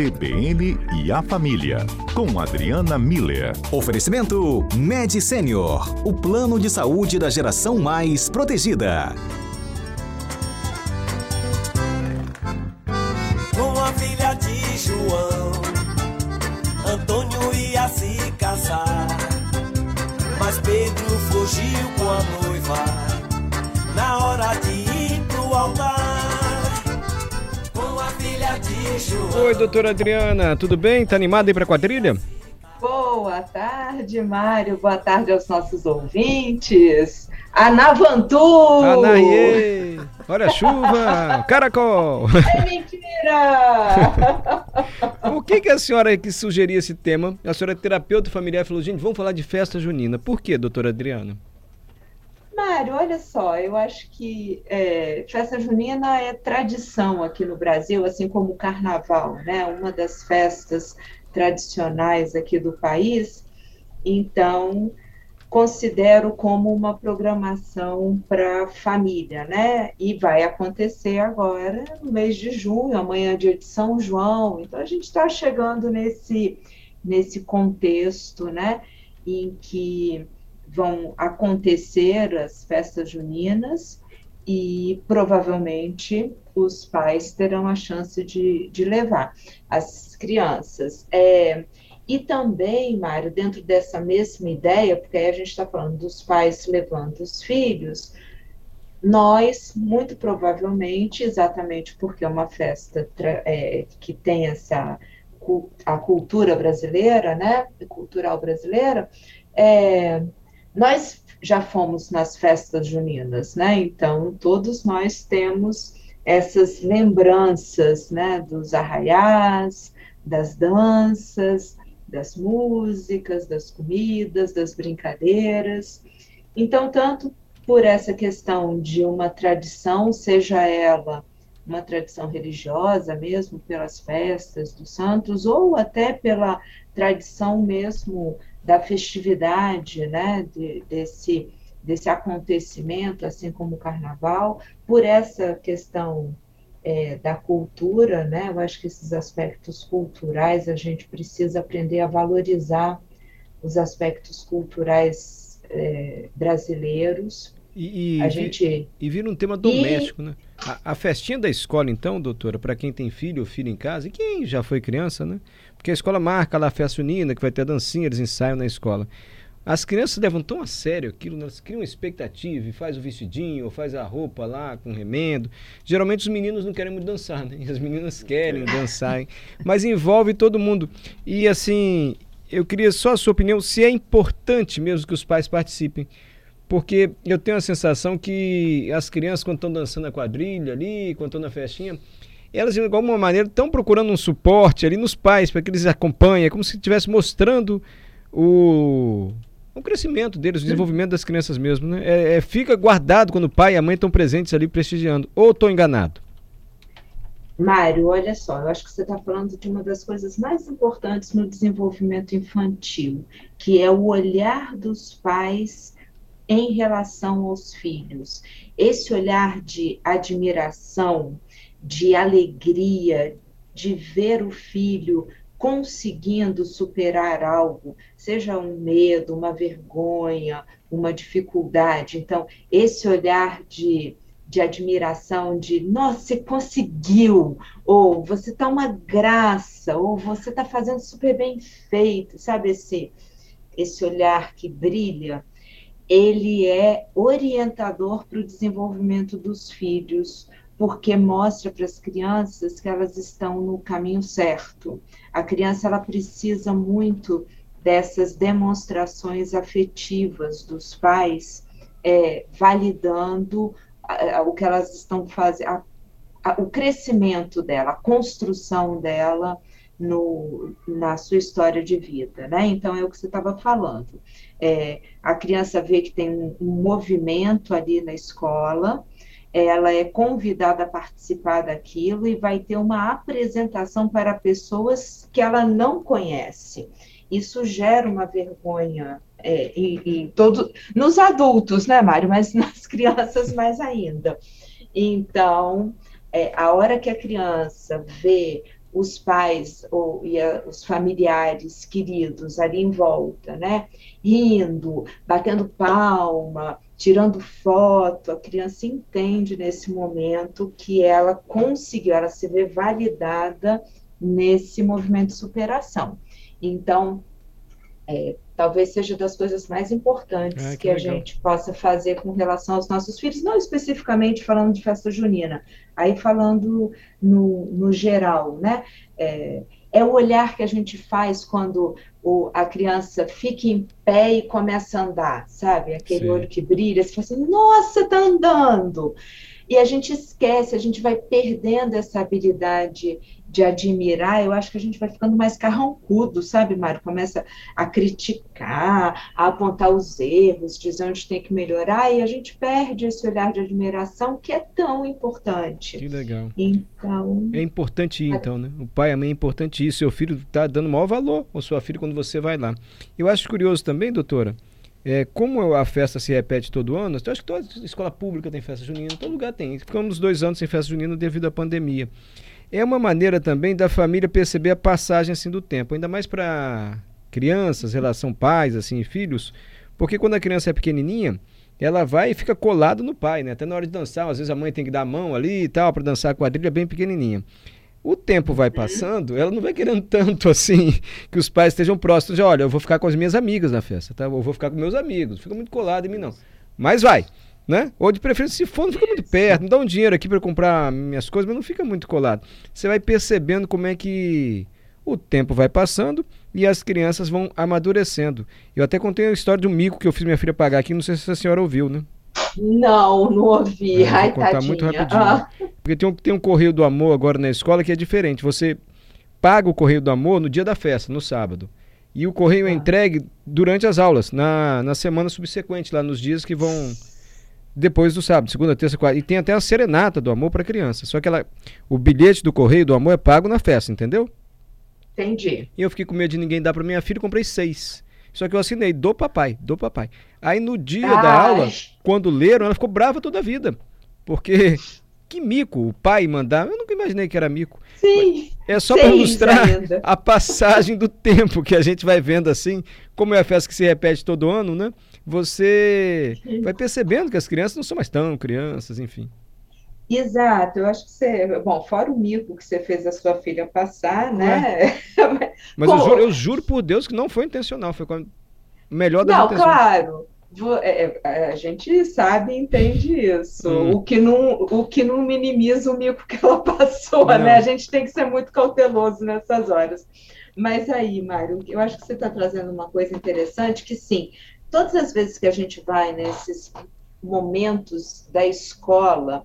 CBN e a Família, com Adriana Miller. Oferecimento Med Senior, o plano de saúde da geração mais protegida. Oi, doutora Adriana, tudo bem? Tá animada aí pra quadrilha? Boa tarde, Mário. Boa tarde aos nossos ouvintes. Anavantu! Anaie! Olha a chuva! Caracol! É mentira! Por que, que a senhora que sugeriu esse tema? A senhora é terapeuta familiar falou, gente, vamos falar de festa junina. Por que, doutora Adriana? Mário, olha só, eu acho que é, festa junina é tradição aqui no Brasil, assim como o carnaval, né? Uma das festas tradicionais aqui do país. Então, considero como uma programação para família, né? E vai acontecer agora no mês de junho, amanhã é dia de São João. Então, a gente está chegando nesse, nesse contexto, né? Em que vão acontecer as festas juninas e provavelmente os pais terão a chance de, de levar as crianças. É, e também, Mário, dentro dessa mesma ideia, porque aí a gente está falando dos pais levando os filhos, nós, muito provavelmente, exatamente porque é uma festa é, que tem essa a cultura brasileira, né, cultural brasileira, é, nós já fomos nas festas juninas, né? Então, todos nós temos essas lembranças, né, dos arraiás, das danças, das músicas, das comidas, das brincadeiras. Então, tanto por essa questão de uma tradição, seja ela uma tradição religiosa mesmo, pelas festas dos santos, ou até pela tradição mesmo da festividade, né, de, desse, desse acontecimento, assim como o carnaval, por essa questão é, da cultura, né, eu acho que esses aspectos culturais a gente precisa aprender a valorizar os aspectos culturais é, brasileiros. E, e, a gente... e vira um tema doméstico, e... né? A, a, festinha da escola, então, doutora, para quem tem filho ou filho em casa, e quem já foi criança, né? Porque a escola marca lá a festa unida, que vai ter a dancinha, eles ensaiam na escola. As crianças levam tão a sério aquilo, né? elas criam expectativa e faz o vestidinho, ou faz a roupa lá com remendo. Geralmente os meninos não querem muito dançar, né? As meninas querem dançar, hein? mas envolve todo mundo. E assim, eu queria só a sua opinião, se é importante mesmo que os pais participem. Porque eu tenho a sensação que as crianças, quando estão dançando a quadrilha ali, quando estão na festinha, elas de alguma maneira estão procurando um suporte ali nos pais para que eles acompanhem, é como se estivesse mostrando o, o crescimento deles, o desenvolvimento das crianças mesmo, né? É, é, fica guardado quando o pai e a mãe estão presentes ali prestigiando. Ou estou enganado? Mário, olha só, eu acho que você está falando de uma das coisas mais importantes no desenvolvimento infantil, que é o olhar dos pais em relação aos filhos. Esse olhar de admiração, de alegria, de ver o filho conseguindo superar algo, seja um medo, uma vergonha, uma dificuldade. Então, esse olhar de, de admiração, de nossa, você conseguiu, ou você está uma graça, ou você está fazendo super bem feito, sabe? Esse, esse olhar que brilha, ele é orientador para o desenvolvimento dos filhos, porque mostra para as crianças que elas estão no caminho certo. A criança ela precisa muito dessas demonstrações afetivas dos pais, é, validando a, o que elas estão fazendo, o crescimento dela, a construção dela no, na sua história de vida, né? Então é o que você estava falando. É, a criança vê que tem um, movimento ali na escola, ela é convidada a participar daquilo e vai ter uma apresentação para pessoas que ela não conhece. Isso gera uma vergonha é, em todo, nos adultos, né, Mário? Mas nas crianças mais ainda. Então, é, a hora que a criança vê os pais ou e a, os familiares queridos ali em volta, né? Rindo, batendo palma, tirando foto, a criança entende nesse momento que ela conseguiu, ela se vê validada nesse movimento de superação. Então, é, talvez seja das coisas mais importantes ah, que, que a gente possa fazer com relação aos nossos filhos, não especificamente falando de festa junina, aí falando no, no geral, né? É, é o olhar que a gente faz quando o, a criança fica em pé e começa a andar, sabe? Aquele Sim. olho que brilha, você fala assim, nossa, tá andando! E a gente esquece, a gente vai perdendo essa habilidade de admirar, eu acho que a gente vai ficando mais carrancudo, sabe, Mário? Começa a criticar, a apontar os erros, dizer onde tem que melhorar, e a gente perde esse olhar de admiração que é tão importante. Que legal. Então. É importante ir, então, né? O pai e a mãe é importante isso. Seu filho está dando maior valor ao sua filha quando você vai lá. Eu acho curioso também, doutora. É, como a festa se repete todo ano, eu acho que toda escola pública tem festa junina, todo lugar tem. Ficamos dois anos sem festa junina devido à pandemia é uma maneira também da família perceber a passagem assim do tempo, ainda mais para crianças, relação pais assim, filhos, porque quando a criança é pequenininha, ela vai e fica colada no pai, né? Até na hora de dançar, às vezes a mãe tem que dar a mão ali e tal para dançar a quadrilha bem pequenininha. O tempo vai passando, ela não vai querendo tanto assim que os pais estejam próximos. De, Olha, eu vou ficar com as minhas amigas na festa, tá? Eu vou ficar com meus amigos. Fica muito colado em mim não. Mas vai né? Ou de preferência, se for, não fica muito perto, não dá um dinheiro aqui para comprar minhas coisas, mas não fica muito colado. Você vai percebendo como é que o tempo vai passando e as crianças vão amadurecendo. Eu até contei a história de um mico que eu fiz minha filha pagar aqui, não sei se a senhora ouviu, né? Não, não ouvi. É, Ai, vou contar tadinha. muito rapidinho. Ah. Porque tem um, tem um correio do amor agora na escola que é diferente. Você paga o correio do amor no dia da festa, no sábado. E o correio é ah. entregue durante as aulas, na, na semana subsequente, lá nos dias que vão depois do sábado, segunda, terça, quarta. E tem até a serenata do amor para criança. Só que ela, o bilhete do correio do amor é pago na festa, entendeu? Entendi. E eu fiquei com medo de ninguém dar para minha filha, comprei seis. Só que eu assinei do papai, do papai. Aí no dia Ai. da aula, quando leram, ela ficou brava toda a vida. Porque que mico o pai mandar. Eu nunca imaginei que era mico. Sim. É só para ilustrar ainda. a passagem do tempo que a gente vai vendo assim, como é a festa que se repete todo ano, né? você vai percebendo que as crianças não são mais tão crianças, enfim. Exato, eu acho que você. Bom, fora o mico que você fez a sua filha passar, né? É. Mas eu juro, eu juro, por Deus que não foi intencional, foi melhor das Não, claro. É, é, a gente sabe e entende isso. Hum. O, que não, o que não minimiza o mico que ela passou, não. né? A gente tem que ser muito cauteloso nessas horas. Mas aí, Mário, eu acho que você está trazendo uma coisa interessante que sim, todas as vezes que a gente vai nesses momentos da escola,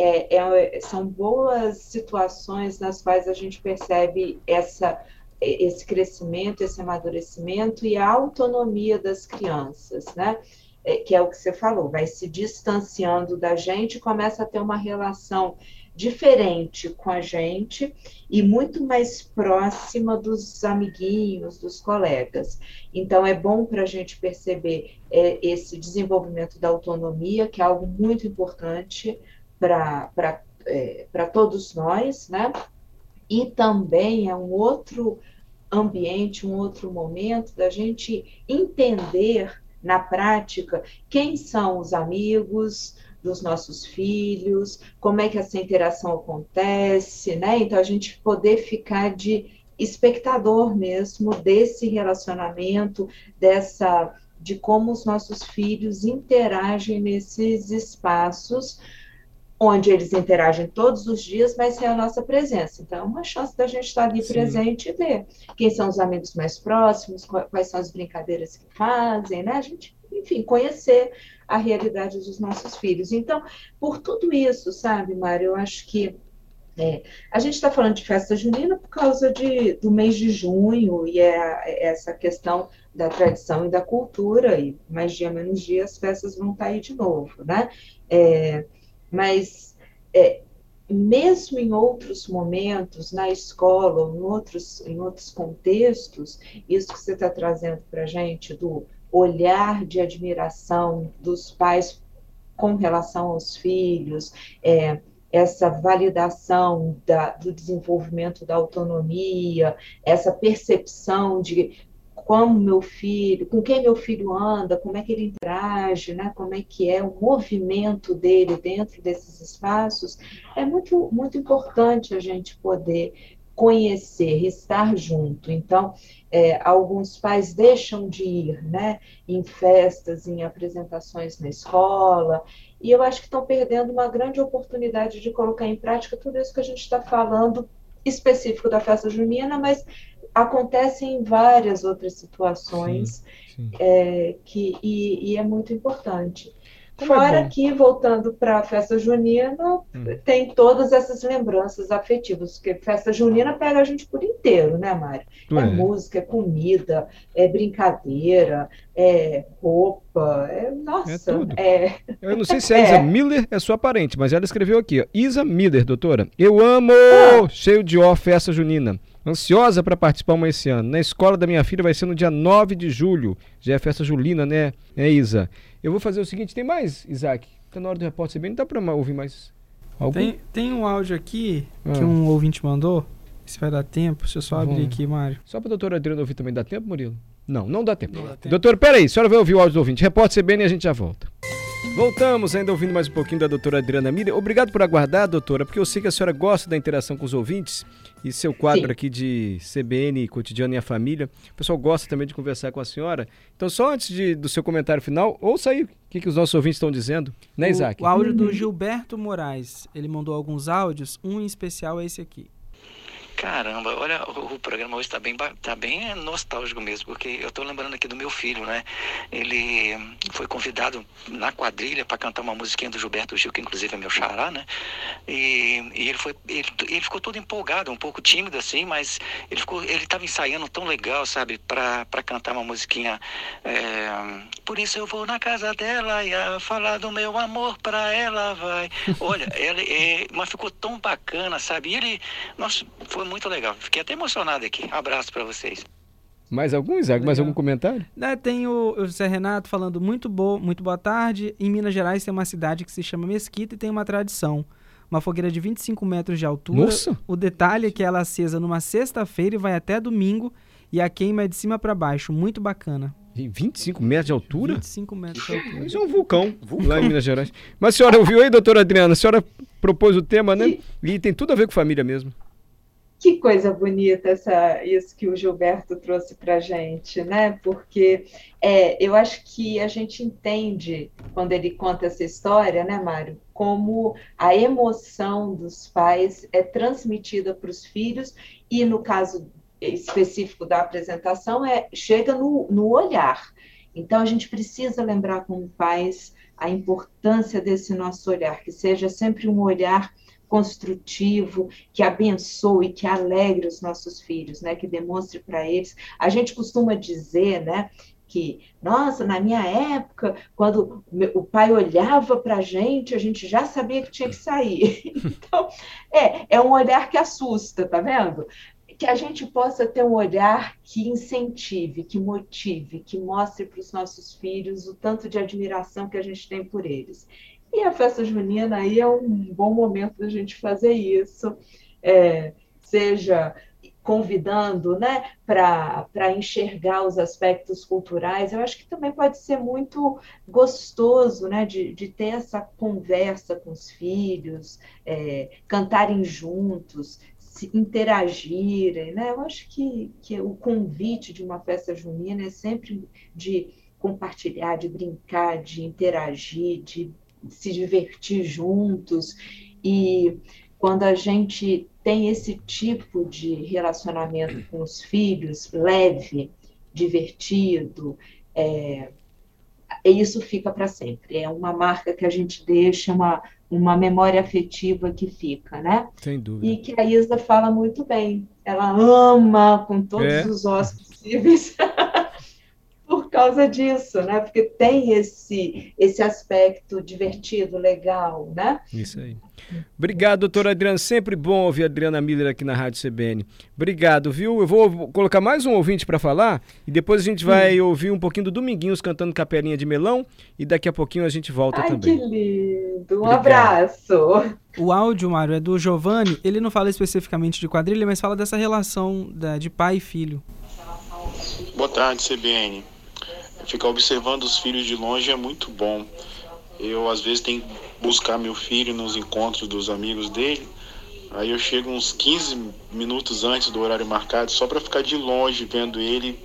é, é, são boas situações nas quais a gente percebe essa, esse crescimento, esse amadurecimento e a autonomia das crianças, né? É, que é o que você falou, vai se distanciando da gente começa a ter uma relação diferente com a gente e muito mais próxima dos amiguinhos, dos colegas. Então, é bom para a gente perceber é, esse desenvolvimento da autonomia, que é algo muito importante para é, todos nós, né? E também é um outro ambiente, um outro momento da gente entender na prática quem são os amigos, dos nossos filhos, como é que essa interação acontece, né? Então a gente poder ficar de espectador mesmo desse relacionamento, dessa de como os nossos filhos interagem nesses espaços onde eles interagem todos os dias, mas sem a nossa presença. Então, é uma chance da gente estar ali Sim. presente e ver quem são os amigos mais próximos, quais são as brincadeiras que fazem, né? A gente, enfim, conhecer a realidade dos nossos filhos. Então, por tudo isso, sabe, Mário, eu acho que é, a gente está falando de festa junina por causa de, do mês de junho e é, é, essa questão da tradição e da cultura, e mais dia menos dia as festas vão estar tá aí de novo, né? É, mas é, mesmo em outros momentos, na escola ou em outros, em outros contextos, isso que você está trazendo para a gente do olhar de admiração dos pais com relação aos filhos, é, essa validação da, do desenvolvimento da autonomia, essa percepção de como meu filho, com quem meu filho anda, como é que ele interage, né? como é que é o movimento dele dentro desses espaços, é muito, muito importante a gente poder conhecer, estar junto. Então, é, alguns pais deixam de ir né, em festas, em apresentações na escola, e eu acho que estão perdendo uma grande oportunidade de colocar em prática tudo isso que a gente está falando, específico da festa junina, mas acontece em várias outras situações sim, sim. É, que, e, e é muito importante. Como é Fora é que, voltando para a festa junina, hum. tem todas essas lembranças afetivas, porque festa junina pega a gente por inteiro, né, Mário? É, é, música, é comida, é brincadeira, é roupa, é, nossa. É, é... Eu não sei se a Isa é. Miller é sua parente, mas ela escreveu aqui, ó, Isa Miller, doutora. Eu amo! Ah. Cheio de ó, festa junina. Ansiosa para participar uma esse ano. Na escola da minha filha vai ser no dia 9 de julho. Já é festa julina, né, é, Isa? Eu vou fazer o seguinte: tem mais, Isaac? Tá na hora do repórter CBN, não dá para ouvir mais algum? Tem, tem um áudio aqui ah. que um ouvinte mandou. Se vai dar tempo, se eu só abrir aqui, Mário. Só para a doutora Adriana ouvir também, dá tempo, Murilo? Não, não dá tempo. Não dá tempo. Doutor, peraí, a senhora vai ouvir o áudio do ouvinte. Repórter CBN e a gente já volta. Voltamos ainda ouvindo mais um pouquinho da doutora Adriana Miller. Obrigado por aguardar, doutora, porque eu sei que a senhora gosta da interação com os ouvintes e seu quadro Sim. aqui de CBN, Cotidiano e a Família. O pessoal gosta também de conversar com a senhora. Então, só antes de, do seu comentário final, ouça aí o que, que os nossos ouvintes estão dizendo, né, o, Isaac? O áudio do Gilberto Moraes. Ele mandou alguns áudios, um em especial é esse aqui. Caramba, olha, o, o programa hoje está bem, tá bem nostálgico mesmo, porque eu estou lembrando aqui do meu filho, né? Ele foi convidado na quadrilha para cantar uma musiquinha do Gilberto Gil, que inclusive é meu xará, né? E, e ele, foi, ele, ele, ficou todo empolgado, um pouco tímido assim, mas ele ficou, ele estava ensaiando tão legal, sabe, para cantar uma musiquinha. É, Por isso eu vou na casa dela e a falar do meu amor para ela, vai. Olha, ele, é, mas ficou tão bacana, sabe? E ele, nossa, foi muito legal. Fiquei até emocionado aqui. abraço para vocês. Mais algum, Isaac? Mais algum comentário? É, tem o, o José Renato falando muito, bo, muito boa tarde. Em Minas Gerais tem uma cidade que se chama Mesquita e tem uma tradição. Uma fogueira de 25 metros de altura. Nossa! O detalhe é que ela é acesa numa sexta-feira e vai até domingo. E a queima é de cima para baixo. Muito bacana. E 25 metros de altura? 25 metros de altura. Isso é um vulcão, vulcão, lá em Minas Gerais. Mas a senhora ouviu aí, doutora Adriana? A senhora propôs o tema, né? E tem tudo a ver com família mesmo. Que coisa bonita essa, isso que o Gilberto trouxe para a gente, né? Porque é, eu acho que a gente entende, quando ele conta essa história, né, Mário, como a emoção dos pais é transmitida para os filhos, e no caso específico da apresentação, é chega no, no olhar. Então, a gente precisa lembrar como pais a importância desse nosso olhar, que seja sempre um olhar construtivo, que abençoe, que alegre os nossos filhos, né? Que demonstre para eles. A gente costuma dizer, né? Que, nossa, na minha época, quando o pai olhava para a gente, a gente já sabia que tinha que sair. Então, é, é um olhar que assusta, tá vendo? que a gente possa ter um olhar que incentive, que motive, que mostre para os nossos filhos o tanto de admiração que a gente tem por eles. E a festa junina aí é um bom momento da gente fazer isso, é, seja convidando né, para enxergar os aspectos culturais. Eu acho que também pode ser muito gostoso né, de, de ter essa conversa com os filhos, é, cantarem juntos, se interagirem. Né? Eu acho que, que o convite de uma festa junina é sempre de compartilhar, de brincar, de interagir, de se divertir juntos. E quando a gente tem esse tipo de relacionamento com os filhos, leve, divertido, é, isso fica para sempre. É uma marca que a gente deixa, uma, uma memória afetiva que fica, né? Sem dúvida. E que a Isa fala muito bem. Ela ama com todos é. os ossos possíveis causa disso, né? Porque tem esse, esse aspecto divertido, legal, né? Isso aí. Obrigado, doutora Adriana. Sempre bom ouvir a Adriana Miller aqui na Rádio CBN. Obrigado, viu? Eu vou colocar mais um ouvinte para falar e depois a gente vai hum. ouvir um pouquinho do Dominguinhos cantando Capelinha de Melão e daqui a pouquinho a gente volta Ai, também. que lindo. Um Obrigado. abraço. O áudio, Mário, é do Giovanni. Ele não fala especificamente de quadrilha, mas fala dessa relação de pai e filho. Boa tarde, CBN. Ficar observando os filhos de longe é muito bom. Eu, às vezes, tenho que buscar meu filho nos encontros dos amigos dele. Aí eu chego uns 15 minutos antes do horário marcado, só para ficar de longe vendo ele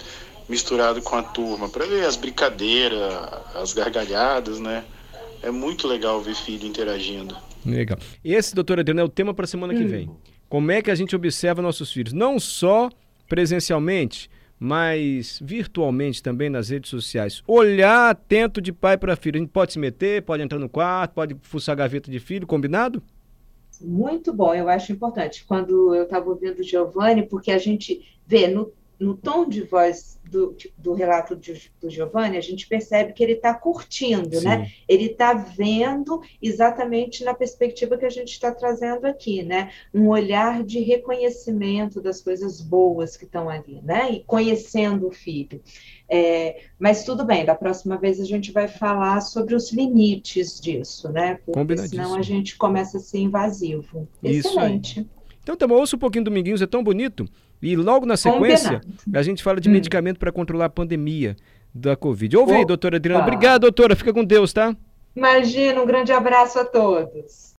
misturado com a turma, para ver as brincadeiras, as gargalhadas, né? É muito legal ver filho interagindo. Legal. Esse, doutor Adriano, é o tema para a semana hum. que vem. Como é que a gente observa nossos filhos? Não só presencialmente, mas virtualmente também nas redes sociais. Olhar atento de pai para filho. A gente pode se meter, pode entrar no quarto, pode fuçar a gaveta de filho, combinado? Muito bom, eu acho importante. Quando eu estava ouvindo o Giovanni, porque a gente vê no no tom de voz do, do relato de, do Giovanni, a gente percebe que ele está curtindo, né? Sim. né? Ele está vendo exatamente na perspectiva que a gente está trazendo aqui, né? Um olhar de reconhecimento das coisas boas que estão ali, né? E conhecendo o filho. É, mas tudo bem, da próxima vez a gente vai falar sobre os limites disso, né? Porque senão a gente começa a ser invasivo. Isso Excelente. Aí. Então, tá ouça um pouquinho do Dominguinhos, é tão bonito. E logo na sequência, Combinado. a gente fala de hum. medicamento para controlar a pandemia da Covid. Ouve aí, doutora Adriana. Obrigado, doutora. Fica com Deus, tá? Imagina, um grande abraço a todos.